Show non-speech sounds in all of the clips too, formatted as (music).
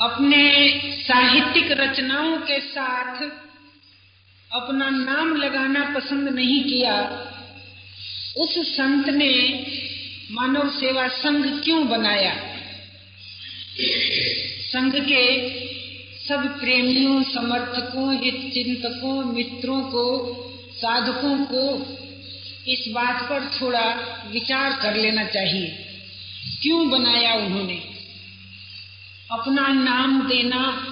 अपने साहित्यिक रचनाओं के साथ अपना नाम लगाना पसंद नहीं किया, उस संत ने मानव सेवा संघ क्यों बनाया? संघ के सब प्रेमियों, समर्थकों हित चिंतकों मित्रों को, साधकों को इस बात पर थोड़ा विचार कर लेना चाहिए। क्यों बनाया उन्होंने? अपना नाम देना,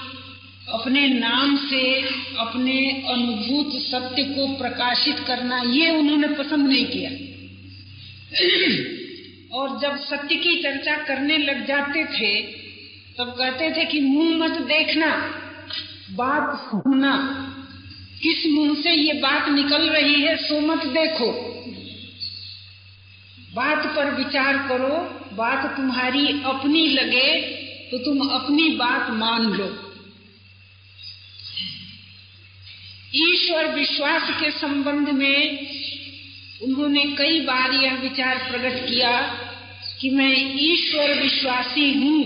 अपने नाम से अपने अनुभूत सत्य को प्रकाशित करना, ये उन्होंने पसंद नहीं किया। और जब सत्य की चर्चा करने लग जाते थे, तब कहते थे कि मुँह मत देखना, बात सुनना। किस मुँह से ये बात निकल रही है, सो मत देखो। बात पर विचार करो, बात तुम्हारी अपनी लगे तो तुम अपनी बात मान लो। ईश्वर विश्वास के संबंध में उन्होंने कई बार यह विचार प्रकट किया कि मैं ईश्वर विश्वासी हूँ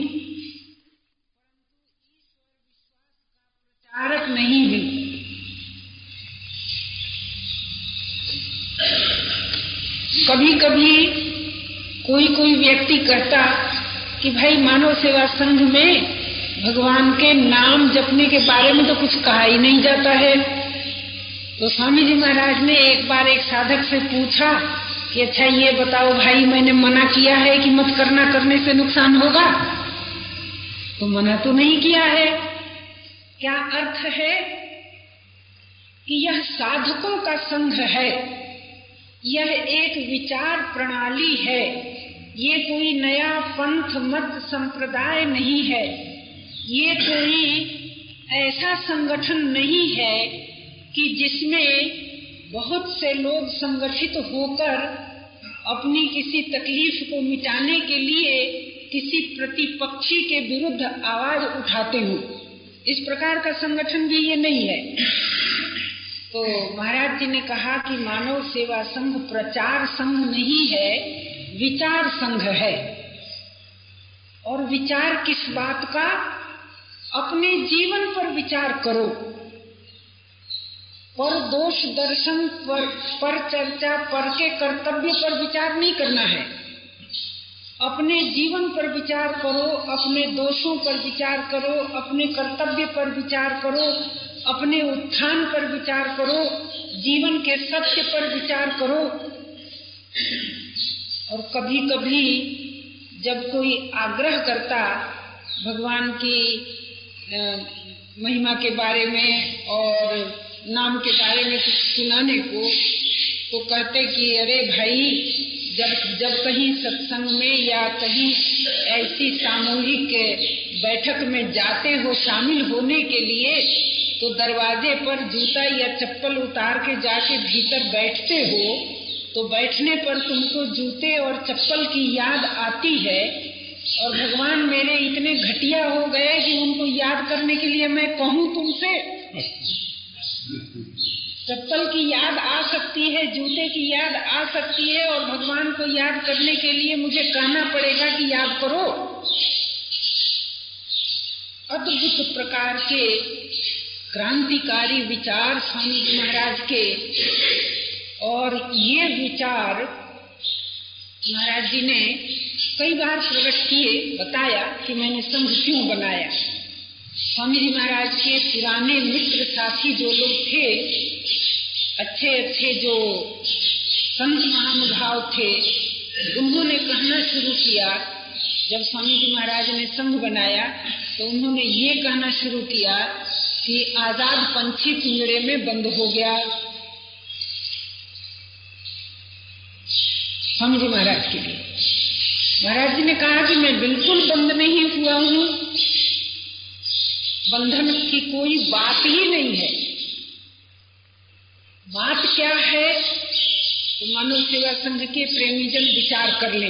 प्रचारक नहीं हूँ। कभी कभी कोई कोई व्यक्ति कहता कि भाई मानव सेवा संघ में भगवान के नाम जपने के बारे में तो कुछ कहा ही नहीं जाता है। तो स्वामी जी महाराज ने एक बार एक साधक से पूछा कि अच्छा ये बताओ भाई, मैंने मना किया है कि मत करना, करने से नुकसान होगा? तो मना तो नहीं किया है। क्या अर्थ है कि यह साधकों का संघ है? यह एक विचार प्रणाली है। ये कोई नया पंथ मत संप्रदाय नहीं है। ये कोई ऐसा संगठन नहीं है कि जिसमें बहुत से लोग संगठित होकर अपनी किसी तकलीफ़ को मिटाने के लिए किसी प्रतिपक्षी के विरुद्ध आवाज़ उठाते हो। इस प्रकार का संगठन भी ये नहीं है। तो महाराज जी ने कहा कि मानव सेवा संघ प्रचार संघ नहीं है। विचार संघ है। और विचार किस बात का? अपने जीवन पर विचार करो। पर दोष दर्शन पर, पर चर्चा पर के कर्तव्य पर विचार नहीं करना है। अपने जीवन पर विचार करो अपने दोषों पर विचार करो अपने कर्तव्य पर विचार करो अपने उत्थान पर विचार करो जीवन के सत्य पर विचार करो। और कभी कभी जब कोई आग्रह करता भगवान की महिमा के बारे में और नाम के बारे में कुछ सुनाने को तो कहते कि, अरे भाई, जब जब कहीं सत्संग में या कहीं ऐसी सामूहिक बैठक में जाते हो शामिल होने के लिए तो दरवाजे पर जूता या चप्पल उतार के जाके भीतर बैठते हो तो बैठने पर तुमको जूते और चप्पल की याद आती है और भगवान मेरे इतने घटिया हो गए कि उनको याद करने के लिए मैं कहूँ तुमसे। चप्पल की याद आ सकती है, जूते की याद आ सकती है और भगवान को याद करने के लिए मुझे कहना पड़ेगा कि याद करो। अद्भुत प्रकार के क्रांतिकारी विचार स्वामी जी महाराज के और ये विचार महाराज जी ने कई बार प्रकट किए, बताया कि मैंने संघ क्यों बनाया। स्वामी जी महाराज के पुराने मित्र साथी जो लोग थे अच्छे अच्छे जो संत महानुभाव थे, उन्होंने कहना शुरू किया। जब स्वामी जी महाराज ने संघ बनाया तो उन्होंने ये कहना शुरू किया कि आज़ाद पंछी पिंजड़े में बंद हो गया। स्वामी जी महाराज के लिए। महाराज जी ने कहा कि मैं बिल्कुल बंद नहीं हुआ हूँ। बंधन की कोई बात ही नहीं है। बात क्या है? तो मानव सेवा संघ के प्रेमीजन विचार कर ले।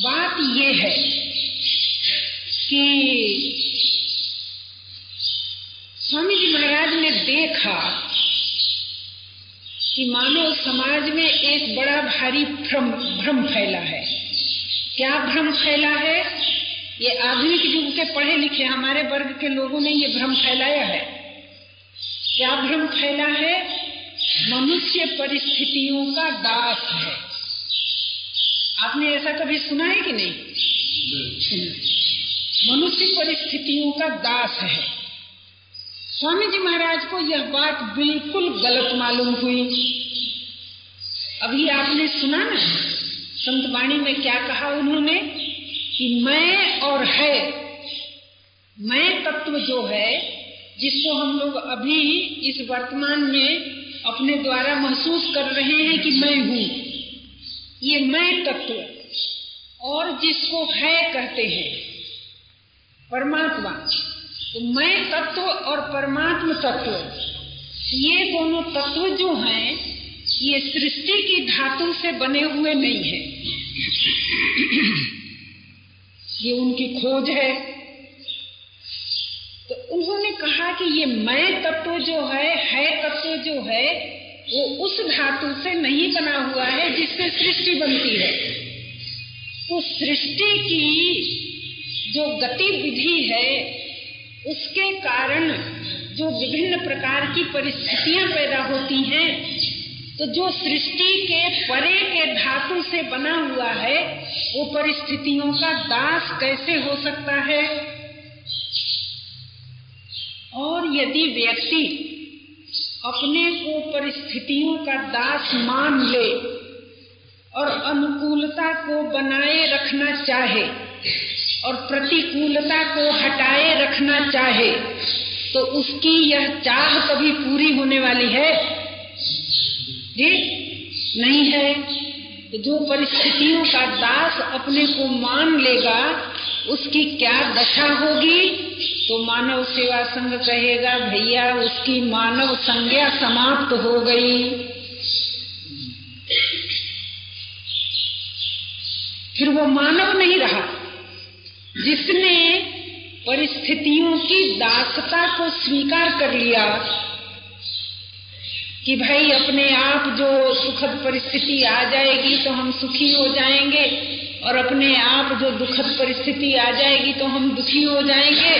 बात ये है कि स्वामी जी महाराज ने देखा कि मानव समाज में एक बड़ा भारी भ्रम भ्रम फैला है। क्या भ्रम फैला है? ये आधुनिक युग के पढ़े लिखे हमारे वर्ग के लोगों ने ये भ्रम फैलाया है। क्या भ्रम फैला है? मनुष्य परिस्थितियों का दास है। आपने ऐसा कभी सुना है कि नहीं। मनुष्य परिस्थितियों का दास है। स्वामी जी महाराज को यह बात बिल्कुल गलत मालूम हुई। अभी आपने सुना ना, संत वाणी में क्या कहा उन्होंने? कि मैं और है, मैं तत्व जो है, जिसको हम लोग अभी इस वर्तमान में अपने द्वारा महसूस कर रहे हैं कि मैं हूँ, ये मैं तत्व और जिसको है कहते हैं, परमात्मा। मैं तत्व और परमात्म तत्व। ये दोनों तत्व जो हैं, ये सृष्टि की धातु से बने हुए नहीं है। ये उनकी खोज है। तो उन्होंने कहा कि ये मैं तत्व जो है है तत्व जो है, वो उस धातु से नहीं बना हुआ है जिससे सृष्टि बनती है। तो सृष्टि की जो गतिविधि है उसके कारण जो विभिन्न प्रकार की परिस्थितियाँ पैदा होती हैं तो जो सृष्टि के परे के धातु से बना हुआ है, वो परिस्थितियों का दास कैसे हो सकता है? और यदि व्यक्ति अपने को परिस्थितियों का दास मान ले और अनुकूलता को बनाए रखना चाहे और प्रतिकूलता को हटाए रखना चाहे तो उसकी यह चाह कभी पूरी होने वाली है? जी, नहीं है। तो जो परिस्थितियों का दास अपने को मान लेगा, उसकी क्या दशा होगी? तो मानव सेवा संघ कहेगा, भैया, उसकी मानव संज्ञा समाप्त हो गई। फिर वो मानव नहीं रहा। जिसने परिस्थितियों की दासता को स्वीकार कर लिया कि भाई अपने आप जो सुखद परिस्थिति आ जाएगी तो हम सुखी हो जाएँगे, और अपने आप जो दुखद परिस्थिति आ जाएगी तो हम दुखी हो जाएँगे।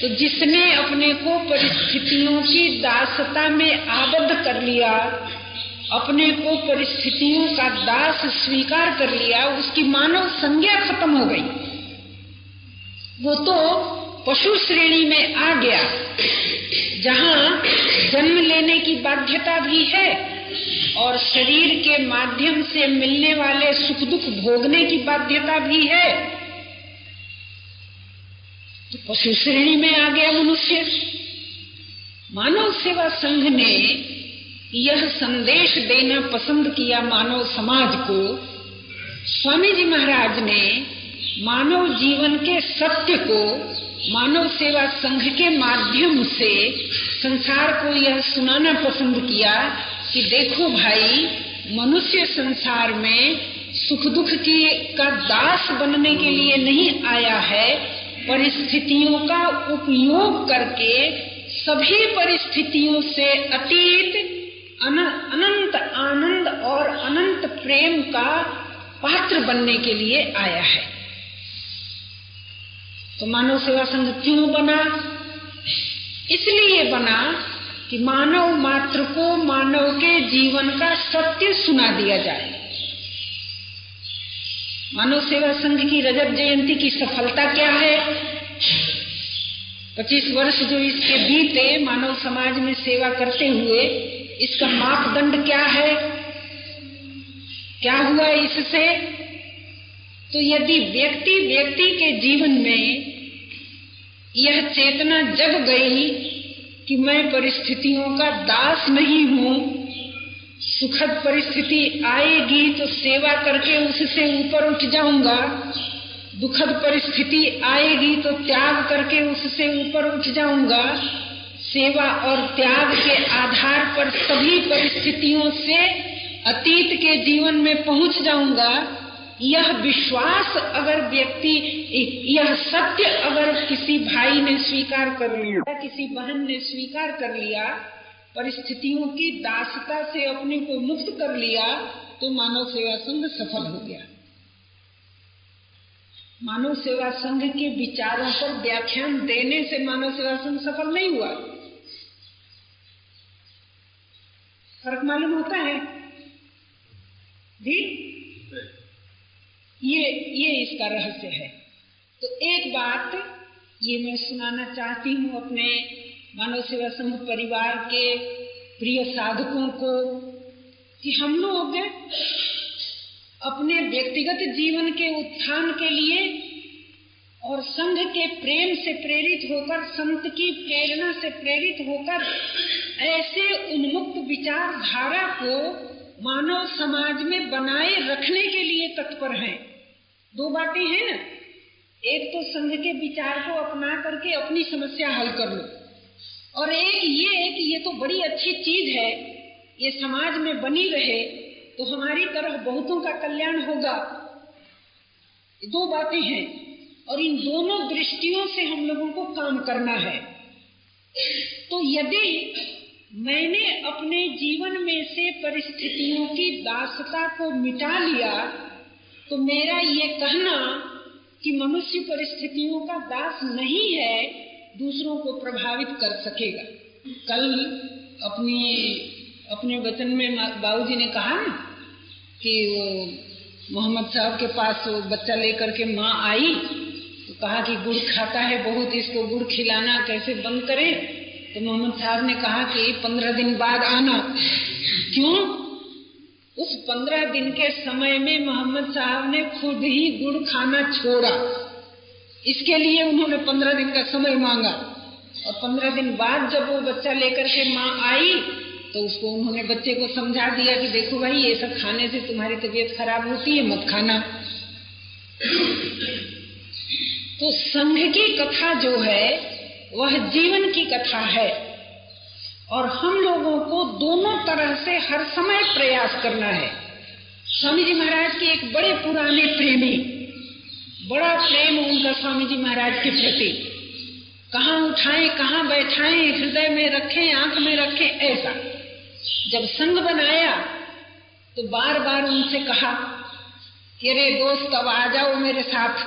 तो जिसने अपने को परिस्थितियों की दासता में आबद्ध कर लिया, अपने को परिस्थितियों का दास स्वीकार कर लिया, उसकी मानव संज्ञा खत्म हो गई। वो तो पशु श्रेणी में आ गया, जहाँ जन्म लेने की बाध्यता भी है और शरीर के माध्यम से मिलने वाले सुख दुख भोगने की बाध्यता भी है। तो पशु श्रेणी में आ गया मनुष्य। मानव सेवा संघ ने यह संदेश देना पसंद किया मानव समाज को। स्वामी जी महाराज ने मानव जीवन के सत्य को, मानव सेवा संघ के माध्यम से संसार को यह सुनाना पसंद किया कि देखो भाई, मनुष्य संसार में सुख दुख की, का दास बनने के लिए नहीं आया है। परिस्थितियों का उपयोग करके सभी परिस्थितियों से अतीत अनंत आनंद और अनंत प्रेम का पात्र बनने के लिए आया है। तो मानव सेवा संघ क्यों बना? इसलिए बना कि मानव मात्र को मानव के जीवन का सत्य सुना दिया जाए। मानव सेवा संघ की रजत जयंती की सफलता क्या है? पच्चीस वर्ष जो इसके बीते मानव समाज में सेवा करते हुए, इसका मापदंड क्या है? क्या हुआ इससे? तो यदि व्यक्ति व्यक्ति के जीवन में यह चेतना जग गई कि मैं परिस्थितियों का दास नहीं हूँ, सुखद परिस्थिति आएगी तो सेवा करके उससे ऊपर उठ जाऊँगा, दुखद परिस्थिति आएगी तो त्याग करके उससे ऊपर उठ जाऊँगा, सेवा और त्याग के आधार पर सभी परिस्थितियों से अतीत के जीवन में पहुँच जाऊँगा यह विश्वास अगर व्यक्ति, यह सत्य अगर किसी भाई ने स्वीकार कर लिया, किसी बहन ने स्वीकार कर लिया, परिस्थितियों की दासता से अपने को मुक्त कर लिया तो मानव सेवा संघ सफल हो गया। मानव सेवा संघ के विचारों पर व्याख्यान देने से मानव सेवा संघ सफल नहीं हुआ। फ़र्क मालूम होता है? जी? ये ये इसका रहस्य है। तो एक बात ये मैं सुनाना चाहती हूँ अपने मानव सेवा संघ परिवार के प्रिय साधकों को कि हम लोग अपने व्यक्तिगत जीवन के उत्थान के लिए और संघ के प्रेम से प्रेरित होकर, संत की प्रेरणा से प्रेरित होकर ऐसे उन्मुक्त विचारधारा को मानव समाज में बनाए रखने के लिए तत्पर हैं। दो बातें हैं ना। एक तो संघ के विचार को अपना करके अपनी समस्या हल कर लो। और एक ये कि ये तो बड़ी अच्छी चीज़ है, ये समाज में बनी रहे तो हमारी तरह बहुतों का कल्याण होगा। दो बातें हैं। और इन दोनों दृष्टियों से हम लोगों को काम करना है। तो यदि मैंने अपने जीवन में से परिस्थितियों की दासता को मिटा लिया तो मेरा ये कहना कि मनुष्य परिस्थितियों का दास नहीं है, दूसरों को प्रभावित कर सकेगा। कल अपनी, अपने वचन में बाबूजी ने कहा ना कि वो मोहम्मद साहब के पास वो बच्चा लेकर के माँ आई तो कहा कि गुड़ खाता है बहुत, इसको गुड़ खिलाना कैसे बंद करे? तो मोहम्मद साहब ने कहा कि पंद्रह दिन बाद आना। क्यों? उस पंद्रह दिन के समय में मोहम्मद साहब ने खुद ही गुड़ खाना छोड़ा। इसके लिए उन्होंने पंद्रह दिन का समय मांगा। और पंद्रह दिन बाद जब वो बच्चा लेकर के माँ आई तो उसको उन्होंने बच्चे को समझा दिया कि देखो भाई, ये सब खाने से तुम्हारी तबीयत खराब होती है, मत खाना। तो संघ की कथा जो है, वह जीवन की कथा है। और हम लोगों को दोनों तरह से हर समय प्रयास करना है। स्वामी जी महाराज के एक बड़े पुराने प्रेमी, बड़ा प्रेम उनका स्वामी जी महाराज के प्रति। कहाँ उठाए, कहाँ बैठाए, हृदय में रखे, आँख में रखे, ऐसा। जब संग बनाया तो बार बार उनसे कहा कि अरे दोस्त, अब आ जाओ मेरे साथ।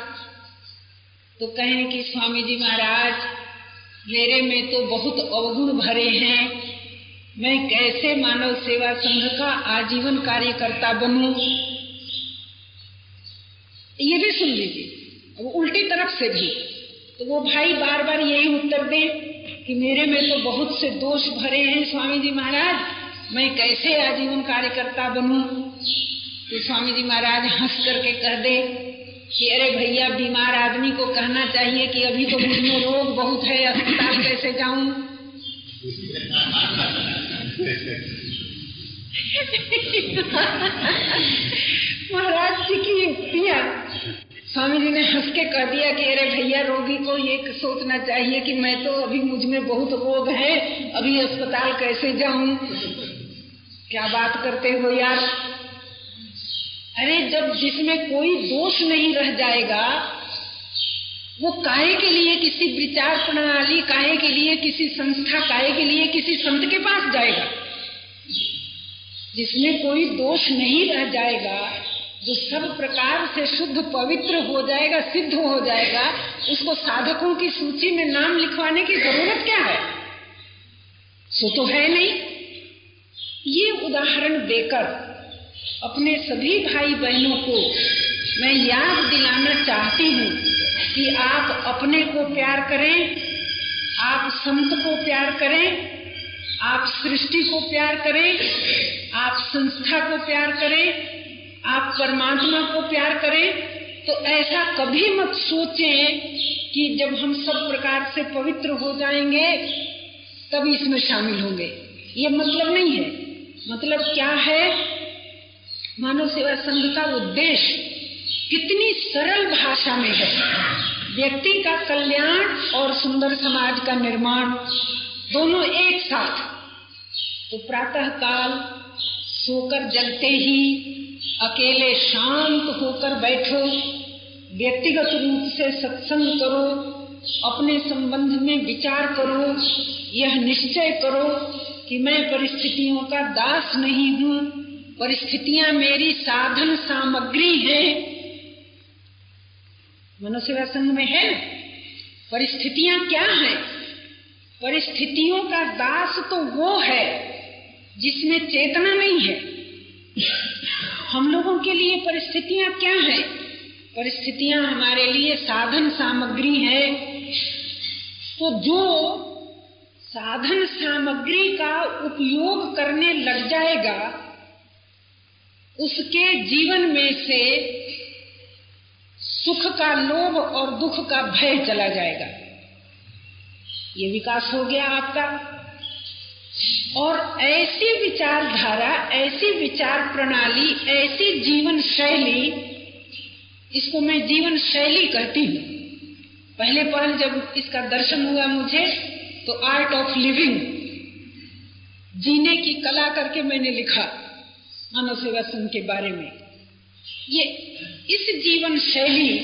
तो कहें कि, स्वामी जी महाराज, मेरे में तो बहुत अवगुण भरे हैं। मैं कैसे मानव सेवा संघ का आजीवन कार्यकर्ता बनूं? ये भी सुन लीजिए। वो उल्टी तरफ़ से भी। तो वो भाई बार बार यही उत्तर दे कि मेरे में तो बहुत से दोष भरे हैं स्वामी जी महाराज। मैं कैसे आजीवन कार्यकर्ता बनूं? तो स्वामी जी महाराज हंस करके कह दे कि अरे भैया, बीमार आदमी को कहना चाहिए कि अभी तो मुझमें रोग बहुत है, अस्पताल कैसे जाऊँ? महाराज जी की युक्तियाँ स्वामी जी ने हंस के कह दिया कि, अरे भैया, रोगी को ये सोचना चाहिए कि मैं तो अभी मुझमें बहुत रोग है, अभी अस्पताल कैसे जाऊँ? क्या बात करते हो यार? अरे जब जिसमें कोई दोष नहीं रह जाएगा वो काहे के लिए किसी विचार प्रणाली, काहे के लिए किसी संस्था, काहे के लिए किसी संत के पास जाएगा? जिसमें कोई दोष नहीं रह जाएगा, जो सब प्रकार से शुद्ध पवित्र हो जाएगा, सिद्ध हो जाएगा, उसको साधकों की सूची में नाम लिखवाने की ज़रूरत क्या है? सो तो है नहीं। ये उदाहरण देकर अपने सभी भाई बहनों को मैं याद दिलाना चाहती हूँ। कि आप अपने को प्यार करें, आप संत को प्यार करें, आप सृष्टि को प्यार करें, आप संस्था को प्यार करें, आप परमात्मा को प्यार करें तो ऐसा कभी मत सोचें कि जब हम सब प्रकार से पवित्र हो जाएँगे, तब इसमें शामिल होंगे। ये मतलब नहीं है। मतलब क्या है? मानव सेवा संघ का उद्देश्य कितनी सरल भाषा में है। व्यक्ति का कल्याण और सुंदर समाज का निर्माण दोनों एक साथ। तो प्रातः काल सोकर जलते ही, अकेले शांत होकर बैठो, व्यक्तिगत रूप से सत्संग करो, अपने संबंध में विचार करो, यह निश्चय करो कि मैं परिस्थितियों का दास नहीं हूँ, परिस्थितियाँ मेरी साधन सामग्री है। मनोसेवा संघ में है। परिस्थितियाँ क्या हैं? परिस्थितियों का दास तो वो है, जिसमें चेतना नहीं है। हम लोगों के लिए परिस्थितियाँ क्या हैं? परिस्थितियाँ हमारे लिए साधन सामग्री है। तो जो साधन सामग्री का उपयोग करने लग जाएगा, उसके जीवन में से सुख का लोभ और दुख का भय चला जाएगा। ये विकास हो गया आपका। और ऐसी विचारधारा, ऐसी विचार प्रणाली, ऐसी जीवन शैली, इसको मैं जीवन शैली कहती हूँ। पहले पहल जब इसका दर्शन हुआ मुझे तो आर्ट ऑफ़ लिविंग जीने की कला करके मैंने लिखा मानव सेवा संघ के बारे में। ये इस जीवन शैली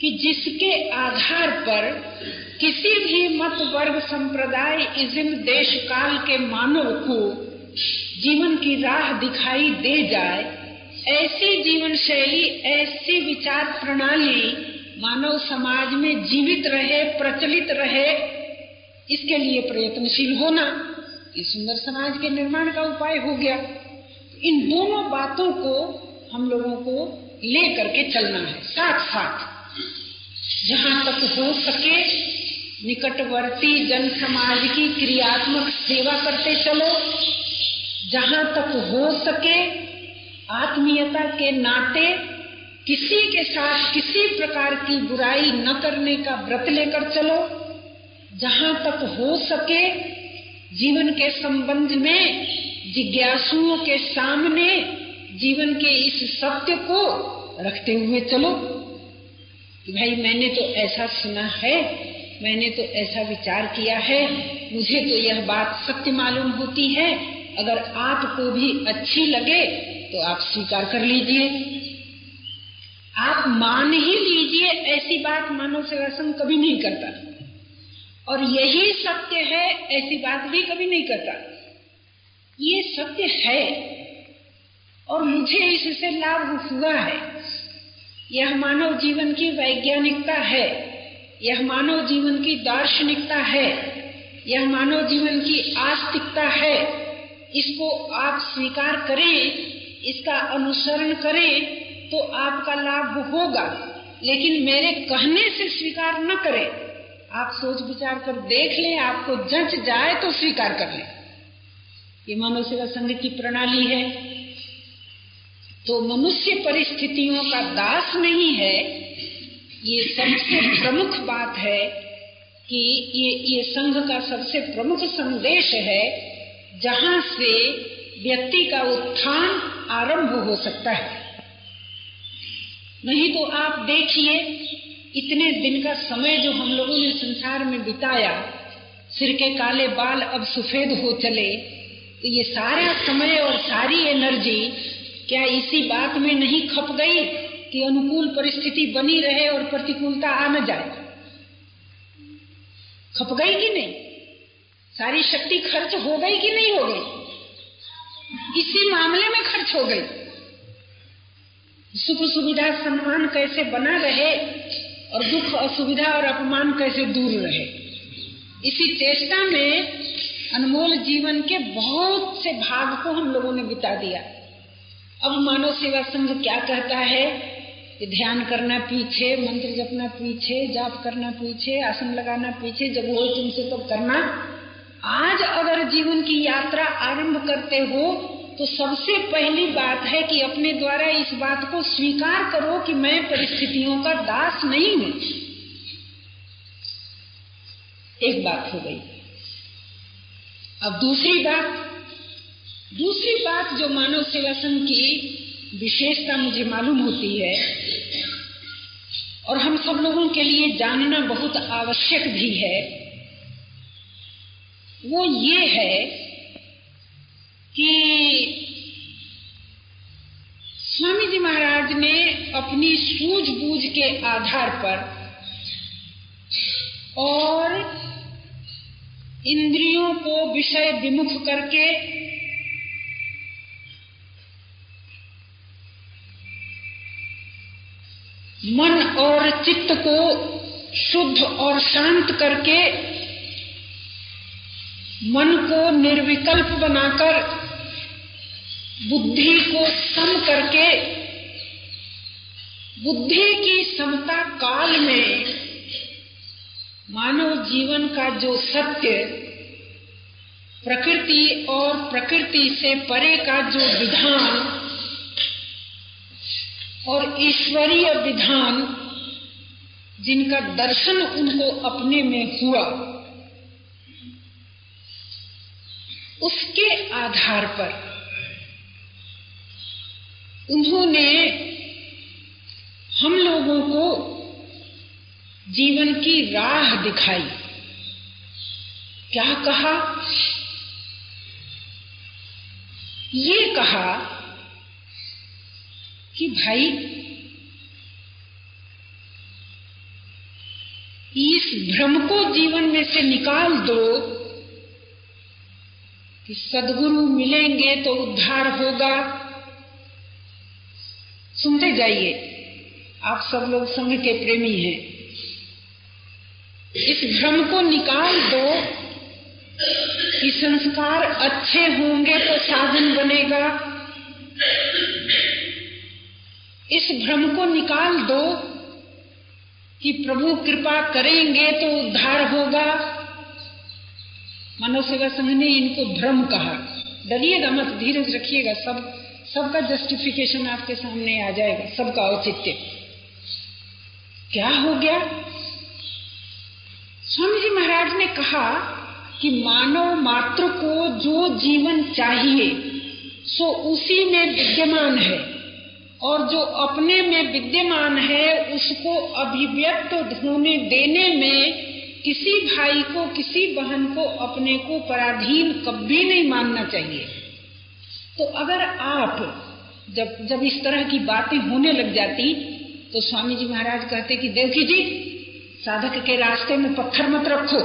कि जिसके आधार पर किसी भी मत वर्ग संप्रदाय, इज्म देश काल के मानव को जीवन की राह दिखाई दे जाए, ऐसी जीवन शैली, ऐसी विचार प्रणाली मानव समाज में जीवित रहे, प्रचलित रहे, इसके लिए प्रयत्नशील होना, इस सुंदर समाज के निर्माण का उपाय हो गया। इन दोनों बातों को हम लोगों को ले करके चलना है साथ साथ जहाँ तक हो सके, निकटवर्ती जन समाज की क्रियात्मक सेवा करते चलो। जहाँ तक हो सके, आत्मीयता के नाते किसी के साथ किसी प्रकार की बुराई न करने का व्रत लेकर चलो। जहाँ तक हो सके, जीवन के संबंध में जिज्ञासुओं के सामने जीवन के इस सत्य को रखते हुए चलो। भाई, मैंने तो ऐसा सुना है, मैंने तो ऐसा विचार किया है, मुझे तो यह बात सत्य मालूम होती है। अगर आपको भी अच्छी लगे तो आप स्वीकार कर लीजिए। आप मान ही लीजिए, ऐसी बात मानव सेवा संघ कभी नहीं करता। और यही सत्य है, ऐसी बात भी कभी नहीं करता। ये सत्य है। और मुझे इससे लाभ हुआ है। यह मानव जीवन की वैज्ञानिकता है। यह मानव जीवन की दार्शनिकता है। यह मानव जीवन की आस्तिकता है। इसको आप स्वीकार करें, इसका अनुसरण करें तो आपका लाभ होगा। लेकिन मेरे कहने से स्वीकार न करें। आप सोच विचार कर देख लें, आपको जंच जाए तो स्वीकार कर लें। ये मानव सेवा संघ की प्रणाली है। तो मनुष्य परिस्थितियों का दास नहीं है, ये सबसे प्रमुख बात है कि ये ये संघ का सबसे प्रमुख संदेश है, जहाँ से व्यक्ति का उत्थान आरंभ हो सकता है। नहीं तो आप देखिए, इतने दिन का समय जो हम लोगों ने संसार में बिताया, सिर के काले बाल अब सफ़ेद हो चले तो ये सारा समय और सारी एनर्जी क्या इसी बात में नहीं खप गई कि अनुकूल परिस्थिति बनी रहे और प्रतिकूलता आ न जाए? खप गई कि नहीं? सारी शक्ति खर्च हो गई कि नहीं हो गई? इसी मामले में खर्च हो गई। सुख सुविधा सम्मान कैसे बना रहे और दुख असुविधा और अपमान कैसे दूर रहे? इसी चेष्टा में अनमोल जीवन के बहुत से भाग को हम लोगों ने बिता दिया। अब मानव सेवा संघ क्या कहता है? कि ध्यान करना पीछे, मंत्र जपना पीछे, जाप करना पीछे, आसन लगाना पीछे, जब हो तुमसे तो करना। आज अगर जीवन की यात्रा आरंभ करते हो तो सबसे पहली बात है कि अपने द्वारा इस बात को स्वीकार करो कि मैं परिस्थितियों का दास नहीं हूँ। एक बात हो गई। अब दूसरी बात दूसरी बात जो मानव सेवा संघ की विशेषता मुझे मालूम होती है, और हम सब लोगों के लिए जानना बहुत आवश्यक भी है, वो ये है कि स्वामी जी महाराज ने अपनी सूझबूझ के आधार पर और इंद्रियों को विषय विमुख करके मन और चित्त को शुद्ध और शांत करके मन को निर्विकल्प बनाकर, बुद्धि को सम करके, बुद्धि की समता काल में मानव जीवन का जो सत्य, प्रकृति और प्रकृति से परे का जो विधान और ईश्वरीय विधान जिनका दर्शन उनको अपने में हुआ, उसके आधार पर उन्होंने हम लोगों को जीवन की राह दिखाई। क्या कहा? ये कहा कि भाई, इस भ्रम को जीवन में से निकाल दो कि सदगुरु मिलेंगे तो उद्धार होगा। सुनते जाइए। आप सब लोग संघ के प्रेमी हैं। इस भ्रम को निकाल दो कि संस्कार अच्छे होंगे तो साधन बनेगा। इस भ्रम को निकाल दो कि प्रभु कृपा करेंगे तो उद्धार होगा। मानव सेवा संघ ने इनको भ्रम कहा। डरिएगा मत, धीरज रखिएगा सब, सबका जस्टिफिकेशन आपके सामने आ जाएगा, सबका औचित्य। क्या हो गया? स्वामी जी महाराज ने कहा कि मानव मात्र को जो जीवन चाहिए, सो उसी में विद्यमान है। और जो अपने में विद्यमान है, उसको अभिव्यक्त होने देने में किसी भाई को, किसी बहन को अपने को पराधीन कभी नहीं मानना चाहिए। तो अगर आप जब जब इस तरह की बातें होने लग जाती तो स्वामी जी महाराज कहते कि देवकी जी, साधक के रास्ते में पत्थर मत रखो।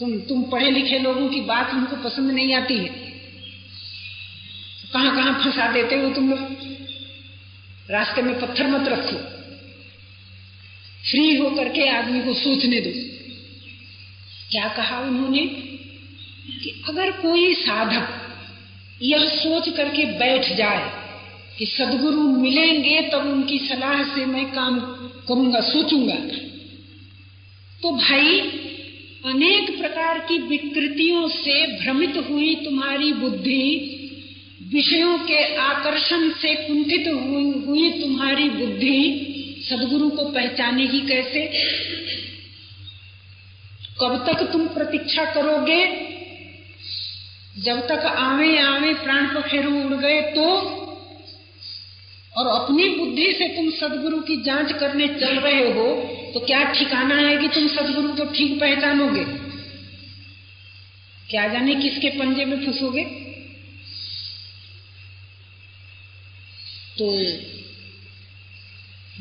तुम तुम पढ़े लिखे लोगों की बात हमको पसंद नहीं आती है। कहाँ कहाँ फंसा देते हो तुम लोग? रास्ते में पत्थर मत रखो। फ्री हो करके आदमी को सोचने दो। क्या कहा उन्होंने? कि अगर कोई साधक यह सोच करके बैठ जाए कि सदगुरु मिलेंगे, तब उनकी सलाह से मैं काम करूँगा, सोचूँगा। तो भाई, अनेक प्रकार की विकृतियों से भ्रमित हुई तुम्हारी बुद्धि। विषयों के आकर्षण से कुंठित हुई तुम्हारी बुद्धि। सदगुरु को पहचाने ही कैसे? कब तक तुम प्रतीक्षा करोगे? जब तक आवे आवे, प्राण पखेरु उड़ गए तो? और अपनी बुद्धि से तुम सदगुरु की जाँच करने चल रहे हो तो क्या ठिकाना है कि तुम सदगुरु को ठीक पहचानोगे? क्या जाने किसके पंजे में फंसोगे? तो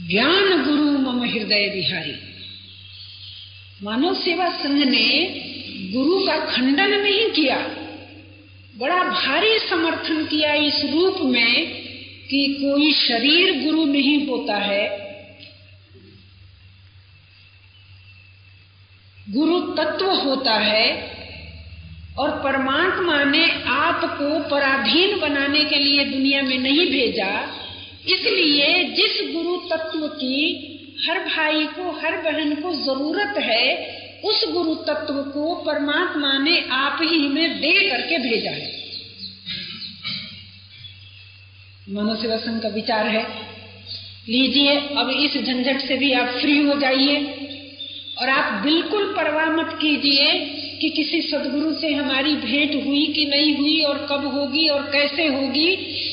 ज्ञान गुरु मम हृदय बिहारी। मानव सेवा संघ ने गुरु का खंडन नहीं किया। बड़ा भारी समर्थन किया इस रूप में कि कोई शरीर गुरु नहीं होता है। गुरु तत्व होता है और परमात्मा ने आपको पराधीन बनाने के लिए दुनिया में नहीं भेजा। इसलिए जिस गुरु तत्व की हर भाई को, हर बहन को ज़रूरत है, उस गुरु तत्व को परमात्मा ने आप ही में दे करके भेजा है। मनो संघ का विचार है। लीजिए, अब इस झंझट से भी आप फ्री हो जाइए और आप बिल्कुल परवाह मत कीजिए कि किसी सदगुरु से हमारी भेंट हुई कि नहीं हुई और कब होगी और कैसे होगी,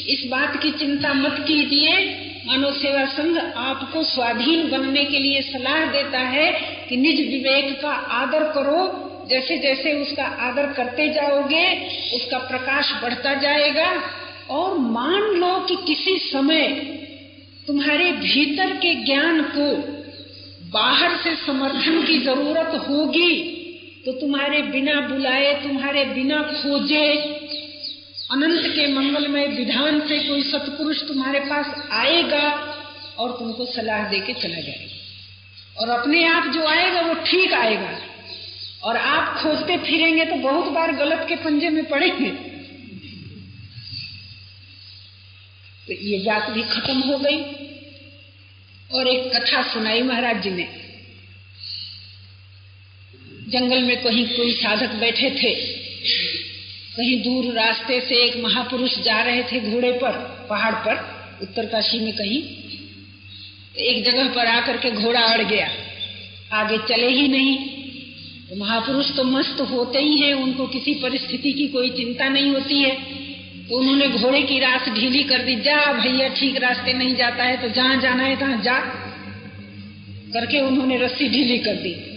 इस बात की चिंता मत कीजिए। मानव सेवा संघ आपको स्वाधीन बनने के लिए सलाह देता है कि निज विवेक का आदर करो। जैसे जैसे उसका आदर करते जाओगे, उसका प्रकाश बढ़ता जाएगा। और मान लो कि किसी समय तुम्हारे भीतर के ज्ञान को बाहर से समर्थन की ज़रूरत होगी तो तुम्हारे बिना बुलाए, तुम्हारे बिना खोजे, अनंत के मंगलमय विधान से कोई सतपुरुष तुम्हारे पास आएगा और तुमको सलाह दे के चला जाएगा। और अपने आप जो आएगा, वो ठीक आएगा। और आप खोजते फिरेंगे तो बहुत बार गलत के पंजे में पड़ेंगे। तो ये बात भी खत्म हो गई। और एक कथा सुनाई महाराज जी ने। जंगल में कहीं कोई साधक बैठे थे, कहीं दूर रास्ते से एक महापुरुष जा रहे थे घोड़े पर, पहाड़ पर, उत्तरकाशी में कहीं। एक जगह पर आकर के घोड़ा अड़ गया। आगे चले ही नहीं। तो महापुरुष तो मस्त होते ही हैं, उनको किसी परिस्थिति की कोई चिंता नहीं होती है। तो उन्होंने घोड़े की रास ढीली कर दी, जा भैया, ठीक रास्ते नहीं जाता है तो जहाँ जाना है, तहां जा। करके उन्होंने रस्सी ढीली कर दी।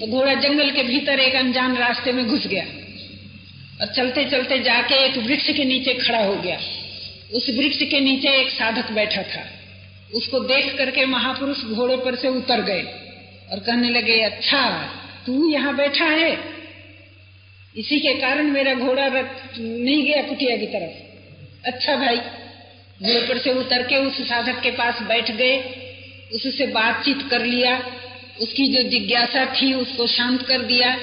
तो घोड़ा जंगल के भीतर एक अनजान रास्ते में घुस गया और चलते चलते जाके एक वृक्ष के नीचे खड़ा हो गया। उस वृक्ष के नीचे एक साधक बैठा था। उसको देख करके महापुरुष घोड़े पर से उतर गए और कहने लगे अच्छा तू यहाँ बैठा है। इसी के कारण मेरा घोड़ा नहीं गया कुटिया की तरफ़। अच्छा भाई। घोड़े पर से उतर के उस साधक के पास बैठ गए। उससे बातचीत कर लिया। उसकी जो जिज्ञासा थी, उसको शांत कर दिया।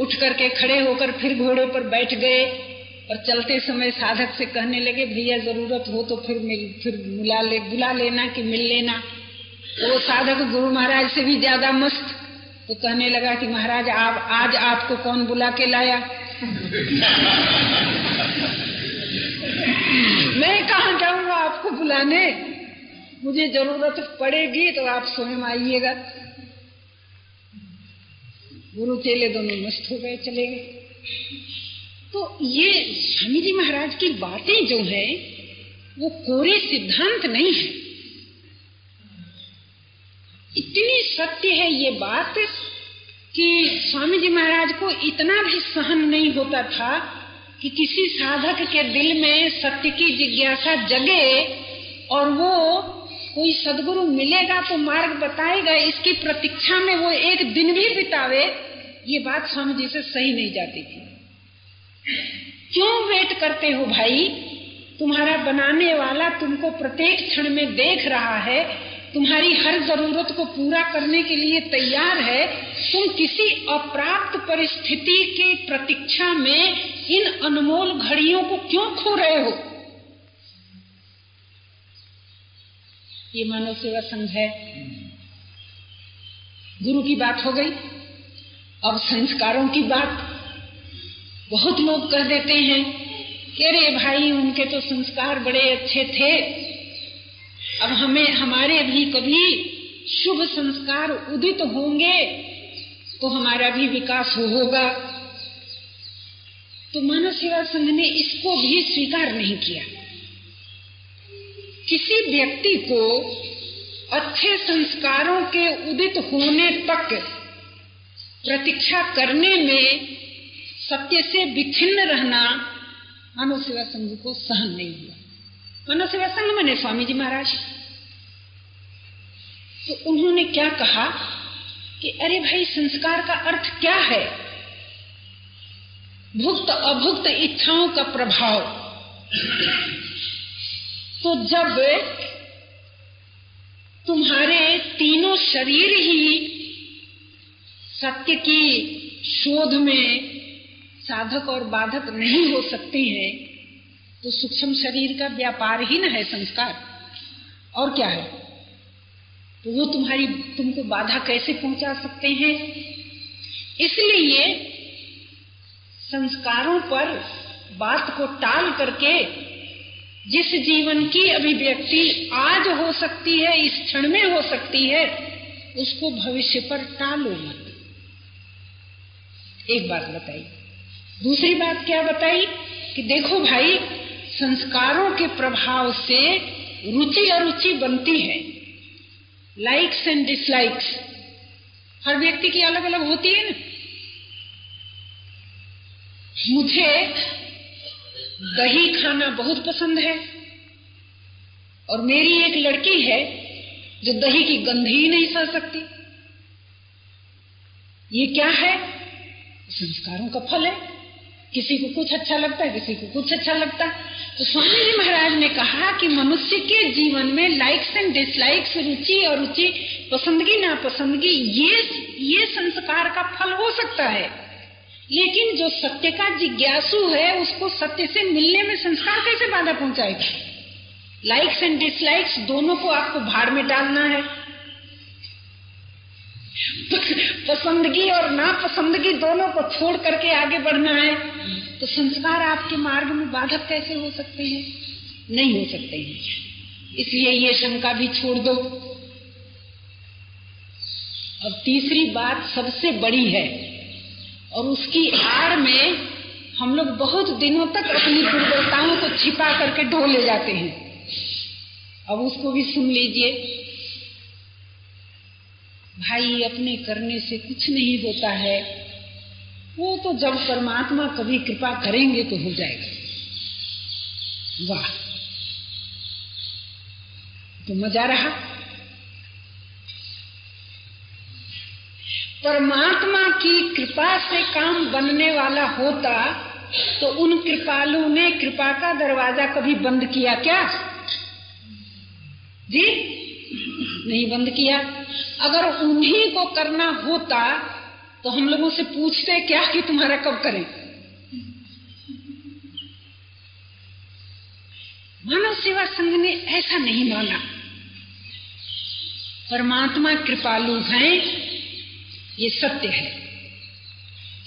उठ करके खड़े होकर फिर घोड़े पर बैठ गए और चलते समय साधक से कहने लगे, भैया, ज़रूरत हो तो फिर मिल, फिर बुला ले, बुला लेना कि मिल लेना। तो वो साधक गुरु महाराज से भी ज़्यादा मस्त। तो कहने लगा कि, महाराज, आप, आज आपको कौन बुला के लाया? (laughs) मैं कहा जाऊँगा आपको बुलाने? मुझे ज़रूरत पड़ेगी तो आप स्वयं आइएगा। गुरु चेले दोनों मस्त हो गए, चले गए. तो ये स्वामी जी महाराज की बातें जो है, वो कोरे सिद्धांत नहीं है। इतनी सत्य है ये बात कि स्वामी जी महाराज को इतना भी सहन नहीं होता था कि किसी साधक के दिल में सत्य की जिज्ञासा जगे और वो कोई सदगुरु मिलेगा तो मार्ग बताएगा, इसकी प्रतीक्षा में वो एक दिन भी बितावे, ये बात स्वामी जी से सही नहीं जाती थी। क्यों वेट करते हो भाई? तुम्हारा बनाने वाला तुमको प्रत्येक क्षण में देख रहा है, तुम्हारी हर ज़रूरत को पूरा करने के लिए तैयार है, तुम किसी अप्राप्त परिस्थिति की प्रतीक्षा में इन अनमोल घड़ियों को क्यों खो रहे हो? ये मानव सेवा संघ है। गुरु की बात हो गई। अब संस्कारों की बात। बहुत लोग कह देते हैं कि अरे भाई, उनके तो संस्कार बड़े अच्छे थे। अब हमें, हमारे भी कभी शुभ संस्कार उदित होंगे तो हमारा भी विकास हो होगा। तो मानव सेवा संघ ने इसको भी स्वीकार नहीं किया। किसी व्यक्ति को अच्छे संस्कारों के उदित होने तक प्रतीक्षा करने में सत्य से विच्छिन्न रहना मानव सेवा संघ को सहन नहीं हुआ। मानव सेवा संघ मैंने स्वामी जी महाराज। तो उन्होंने क्या कहा कि, अरे भाई, संस्कार का अर्थ क्या है? भुक्त अभुक्त इच्छाओं का प्रभाव। तो जब तुम्हारे तीनों शरीर ही सत्य की शोध में साधक और बाधक नहीं हो सकते हैं तो सूक्ष्म शरीर का व्यापार ही न है संस्कार। और क्या है? तो वो तुम्हारी, तुमको बाधा कैसे पहुँचा सकते हैं? इसलिए संस्कारों पर बात को टाल करके जिस जीवन की अभिव्यक्ति आज हो सकती है, इस क्षण में हो सकती है, उसको भविष्य पर टालो मत एक बात बताई। दूसरी बात क्या बताई? कि देखो भाई, संस्कारों के प्रभाव से रुचि अरुचि बनती है। लाइक्स एंड डिसलाइक्स हर व्यक्ति की अलग अलग होती है ना। मुझे दही खाना बहुत पसंद है। और मेरी एक लड़की है, जो दही की गंध ही नहीं सह सकती। ये क्या है? संस्कारों का फल है। किसी को कुछ अच्छा लगता है, किसी को कुछ अच्छा लगता है। तो स्वामी जी महाराज ने कहा कि मनुष्य के जीवन में लाइक्स एंड डिसलाइक्स रुचि और रुचि, पसंदगी, नापसंदगी, ये ये संस्कार का फल हो सकता है। लेकिन जो सत्य का जिज्ञासु है, उसको सत्य से मिलने में संस्कार कैसे बाधा पहुंचाएगा? लाइक्स एंड डिसलाइक्स दोनों को आपको भाड़ में डालना है। पसंदगी और नापसंदगी दोनों को छोड़ करके आगे बढ़ना है। तो संस्कार आपके मार्ग में बाधक कैसे हो सकते हैं? नहीं हो सकते हैं। इसलिए ये शंका भी छोड़ दो। अब तीसरी बात सबसे बड़ी है। और उसकी आड़ में हम लोग बहुत दिनों तक अपनी दुर्बलताओं को छिपा करके ढो ले जाते हैं। अब उसको भी सुन लीजिए। भाई, अपने करने से कुछ नहीं होता है। वो तो जब परमात्मा कभी कृपा करेंगे तो हो जाएगा। वाह। तो मज़ा रहा। परमात्मा की कृपा से काम बनने वाला होता तो उन कृपालु ने कृपा का दरवाज़ा कभी बंद किया क्या? जी? नहीं बंद किया। अगर उन्हीं को करना होता तो हम लोगों से पूछते क्या कि तुम्हारा कब करें? मानव सेवा संघ ने ऐसा नहीं माना। परमात्मा कृपालु हैं ये सत्य है।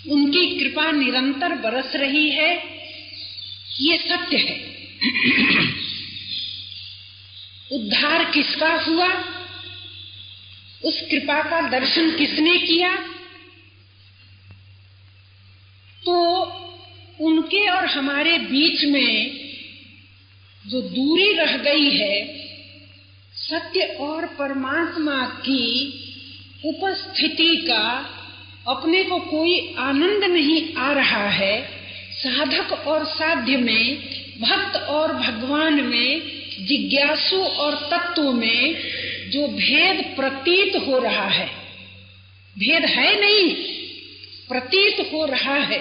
उनकी कृपा निरंतर बरस रही है। ये सत्य है। उद्धार किसका हुआ? उस कृपा का दर्शन किसने किया? तो उनके और हमारे बीच में जो दूरी रह गई है, सत्य और परमात्मा की उपस्थिति का अपने को कोई आनंद नहीं आ रहा है, साधक और साध्य में, भक्त और भगवान में, जिज्ञासु और तत्व में जो भेद प्रतीत हो रहा है। भेद है नहीं, प्रतीत हो रहा है।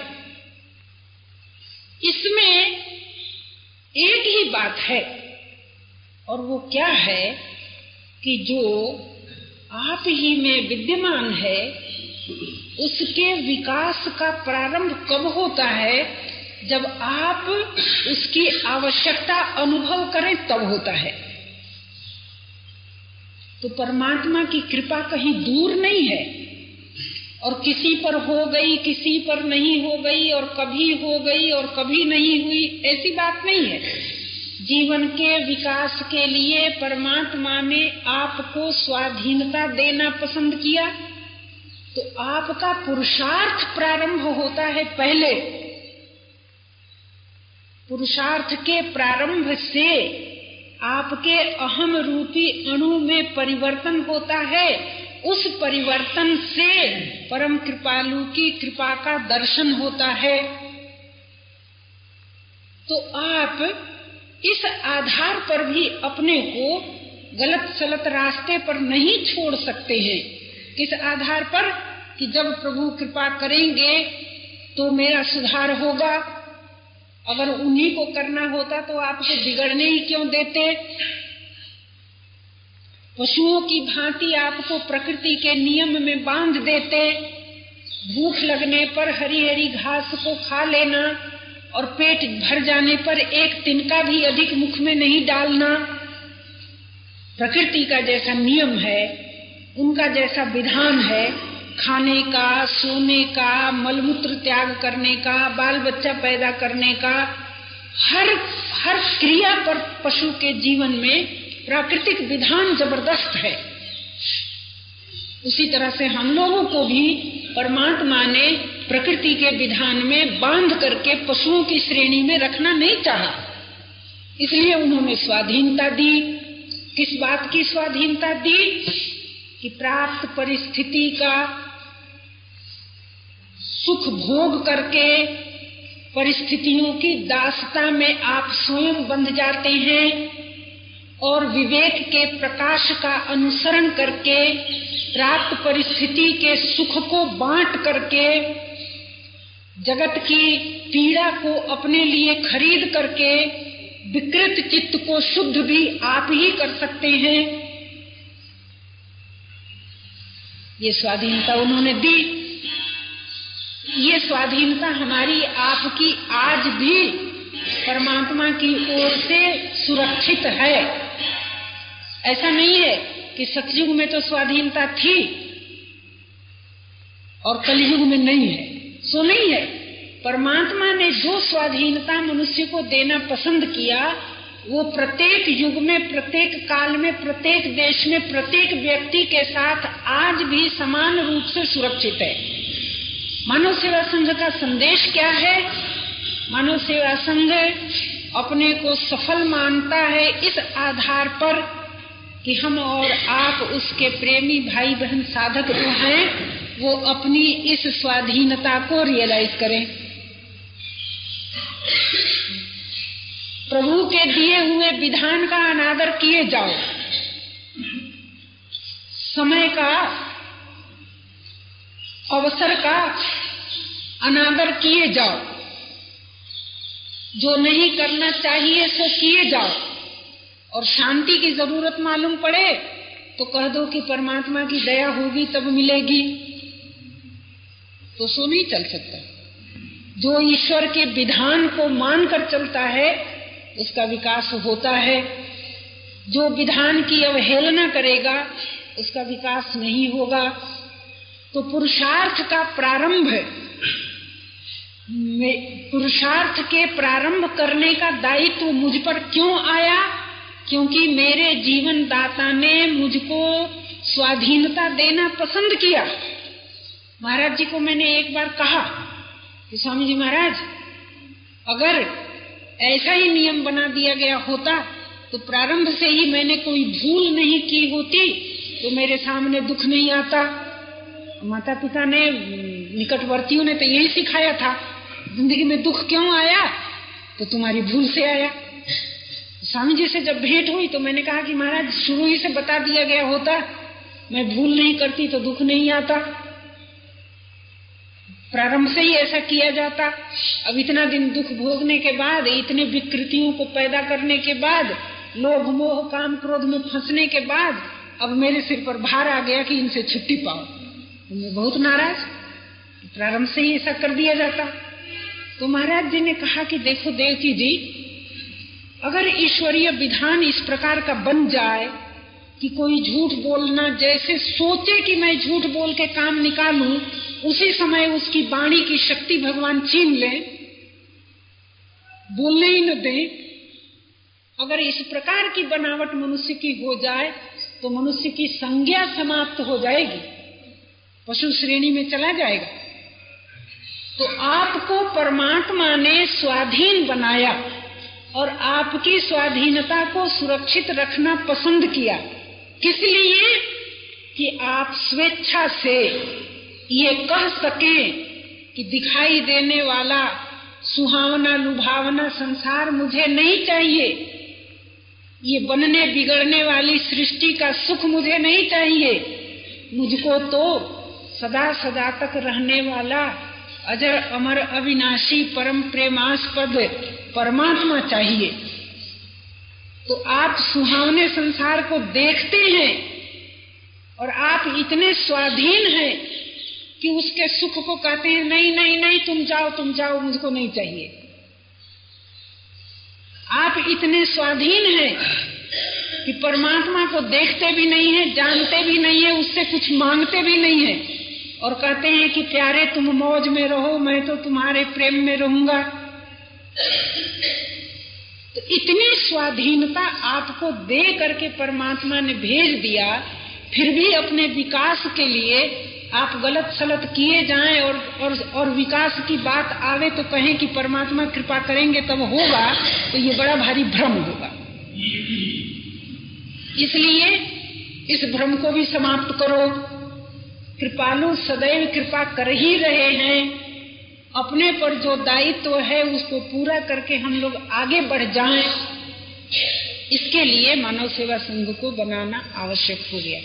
इसमें एक ही बात है, और वो क्या है कि जो आप ही में विद्यमान है। उसके विकास का प्रारंभ कब होता है? जब आप उसकी आवश्यकता अनुभव करें, तब होता है। तो परमात्मा की कृपा कहीं दूर नहीं है। और किसी पर हो गई, किसी पर नहीं हो गई, और कभी हो गई, और कभी नहीं हुई, ऐसी बात नहीं है। जीवन के विकास के लिए परमात्मा ने आपको स्वाधीनता देना पसंद किया तो आपका पुरुषार्थ प्रारंभ होता है पहले। पुरुषार्थ के प्रारंभ से आपके अहम रूपी अणु में परिवर्तन होता है। उस परिवर्तन से परम कृपालु की कृपा का दर्शन होता है। तो आप इस आधार पर भी अपने को गलत सलत रास्ते पर नहीं छोड़ सकते हैं। किस आधार पर कि जब प्रभु कृपा करेंगे तो मेरा सुधार होगा। अगर उन्हीं को करना होता तो आपको बिगड़ने ही क्यों देते? पशुओं की भांति आपको प्रकृति के नियम में बाँध देते। भूख लगने पर हरी हरी घास को खा लेना। और पेट भर जाने पर एक तिनका भी अधिक मुख में नहीं डालना। प्रकृति का जैसा नियम है, उनका जैसा विधान है, खाने का, सोने का, मलमूत्र त्याग करने का बाल बच्चा पैदा करने का, हर हर क्रिया पर पशु के जीवन में प्राकृतिक विधान ज़बरदस्त है। उसी तरह से हम लोगों को भी परमात्मा ने प्रकृति के विधान में बाँध करके पशुओं की श्रेणी में रखना नहीं चाहा। इसलिए उन्होंने स्वाधीनता दी। किस बात की स्वाधीनता दी? कि प्राप्त परिस्थिति का सुख भोग करके परिस्थितियों की दासता में आप स्वयं बंध जाते हैं और विवेक के प्रकाश का अनुसरण करके प्राप्त परिस्थिति के सुख को बांट करके जगत की पीड़ा को अपने लिए खरीद करके विकृत चित्त को शुद्ध भी आप ही कर सकते हैं। ये स्वाधीनता उन्होंने दी। ये स्वाधीनता हमारी आपकी आज भी परमात्मा की ओर से सुरक्षित है। ऐसा नहीं है कि सतयुग में तो स्वाधीनता थी और कलयुग में नहीं है। सो नहीं है। परमात्मा ने जो स्वाधीनता मनुष्य को देना पसंद किया, वो प्रत्येक युग में, प्रत्येक काल में, प्रत्येक देश में, प्रत्येक व्यक्ति के साथ आज भी समान रूप से सुरक्षित है। मानव सेवा संघ का संदेश क्या है? मानव सेवा संघ अपने को सफल मानता है इस आधार पर कि हम और आप उसके प्रेमी भाई बहन साधक जो हैं, वो अपनी इस स्वाधीनता को रियलाइज़ करें। प्रभु के दिए हुए विधान का अनादर किए जाओ। समय का, अवसर का अनादर किए जाओ। जो नहीं करना चाहिए सो किए जाओ। और शांति की ज़रूरत मालूम पड़े तो कह दो कि परमात्मा की दया होगी तब मिलेगी। तो सो नहीं चल सकता। जो ईश्वर के विधान को मानकर चलता है, उसका विकास होता है। जो विधान की अवहेलना करेगा, उसका विकास नहीं होगा। तो पुरुषार्थ का प्रारंभ पुरुषार्थ के प्रारंभ करने का दायित्व मुझ पर क्यों आया? क्योंकि मेरे जीवन दाता ने मुझको स्वाधीनता देना पसंद किया। महाराज जी को मैंने एक बार कहा स्वामी जी महाराज, अगर ऐसा ही नियम बना दिया गया होता तो प्रारंभ से ही मैंने कोई भूल नहीं की होती तो मेरे सामने दुख नहीं आता। माता पिता ने, निकटवर्तियों ने तो यही सिखाया था, ज़िंदगी में दुख क्यों आया? तो तुम्हारी भूल से आया। स्वामी जी से जब भेंट हुई तो मैंने कहा कि महाराज, शुरू ही से बता दिया गया होता, मैं भूल नहीं करती तो दुख नहीं आता। प्रारंभ से ही ऐसा किया जाता। अब इतना दिन दुख भोगने के बाद, इतने विकृतियों को पैदा करने के बाद, लोभ, मोह, काम, क्रोध में फंसने के बाद, अब मेरे सिर पर भार आ गया कि इनसे छुट्टी पाओ। मैं बहुत नाराज़। प्रारंभ से ही ऐसा कर दिया जाता। तो महाराज जी ने कहा कि देखो देवकी जी, अगर ईश्वरीय विधान इस प्रकार का बन जाए कि कोई झूठ बोलना, जैसे सोचे कि मैं झूठ बोल के काम निकालूं, उसी समय उसकी वाणी की शक्ति भगवान छीन ले। बोलने ही न दे। अगर इस प्रकार की बनावट मनुष्य की हो जाए तो मनुष्य की संज्ञा समाप्त हो जाएगी। पशु श्रेणी में चला जाएगा। तो आपको परमात्मा ने स्वाधीन बनाया और आपकी स्वाधीनता को सुरक्षित रखना पसंद किया। किस लिए? कि आप स्वेच्छा से ये कह सके कि दिखाई देने वाला सुहावना लुभावना संसार मुझे नहीं चाहिए। ये बनने बिगड़ने वाली सृष्टि का सुख मुझे नहीं चाहिए। मुझको तो सदा सदा तक रहने वाला अजर अमर अविनाशी परम प्रेमास्पद परमात्मा चाहिए। तो आप सुहावने संसार को देखते हैं और आप इतने स्वाधीन हैं कि उसके सुख को कहते हैं, नहीं नहीं नहीं, तुम जाओ तुम जाओ, मुझको नहीं चाहिए। आप इतने स्वाधीन हैं कि परमात्मा को देखते भी नहीं है, जानते भी नहीं है, उससे कुछ मांगते भी नहीं है और कहते हैं कि, प्यारे, तुम मौज में रहो, मैं तो तुम्हारे प्रेम में रहूँगा। तो इतनी स्वाधीनता आपको दे करके परमात्मा ने भेज दिया, फिर भी अपने विकास के लिए आप गलत सलत किए जाएँ और और और विकास की बात आवे तो कहें कि परमात्मा कृपा करेंगे तब होगा तो ये बड़ा भारी भ्रम होगा। इसलिए इस भ्रम को भी समाप्त करो। कृपालु सदैव कृपा कर ही रहे हैं। अपने पर जो दायित्व तो है, उसको पूरा करके हम लोग आगे बढ़ जाएँ। इसके लिए मानव सेवा संघ को बनाना आवश्यक हो गया।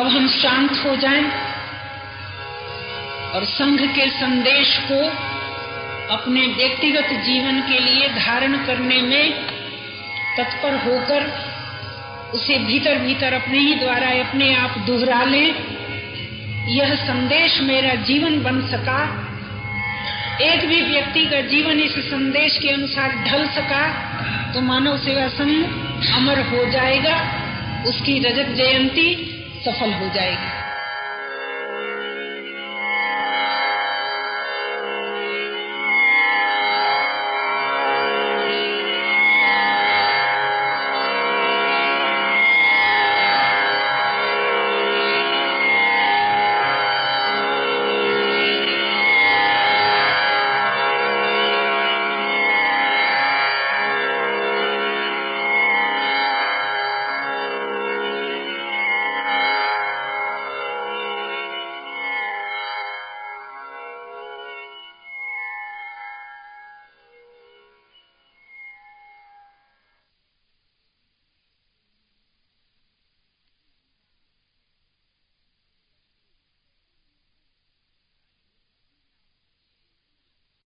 अब हम शांत हो जाएँ और संघ के संदेश को अपने व्यक्तिगत जीवन के लिए धारण करने में तत्पर होकर उसे भीतर भीतर अपने ही द्वारा अपने आप दोहरा लें। यह संदेश मेरा जीवन बन सका। एक भी व्यक्ति का जीवन इस संदेश के अनुसार ढल सका तो मानव सेवा संघ अमर हो जाएगा, उसकी रजत जयंती सफल हो जाएगी।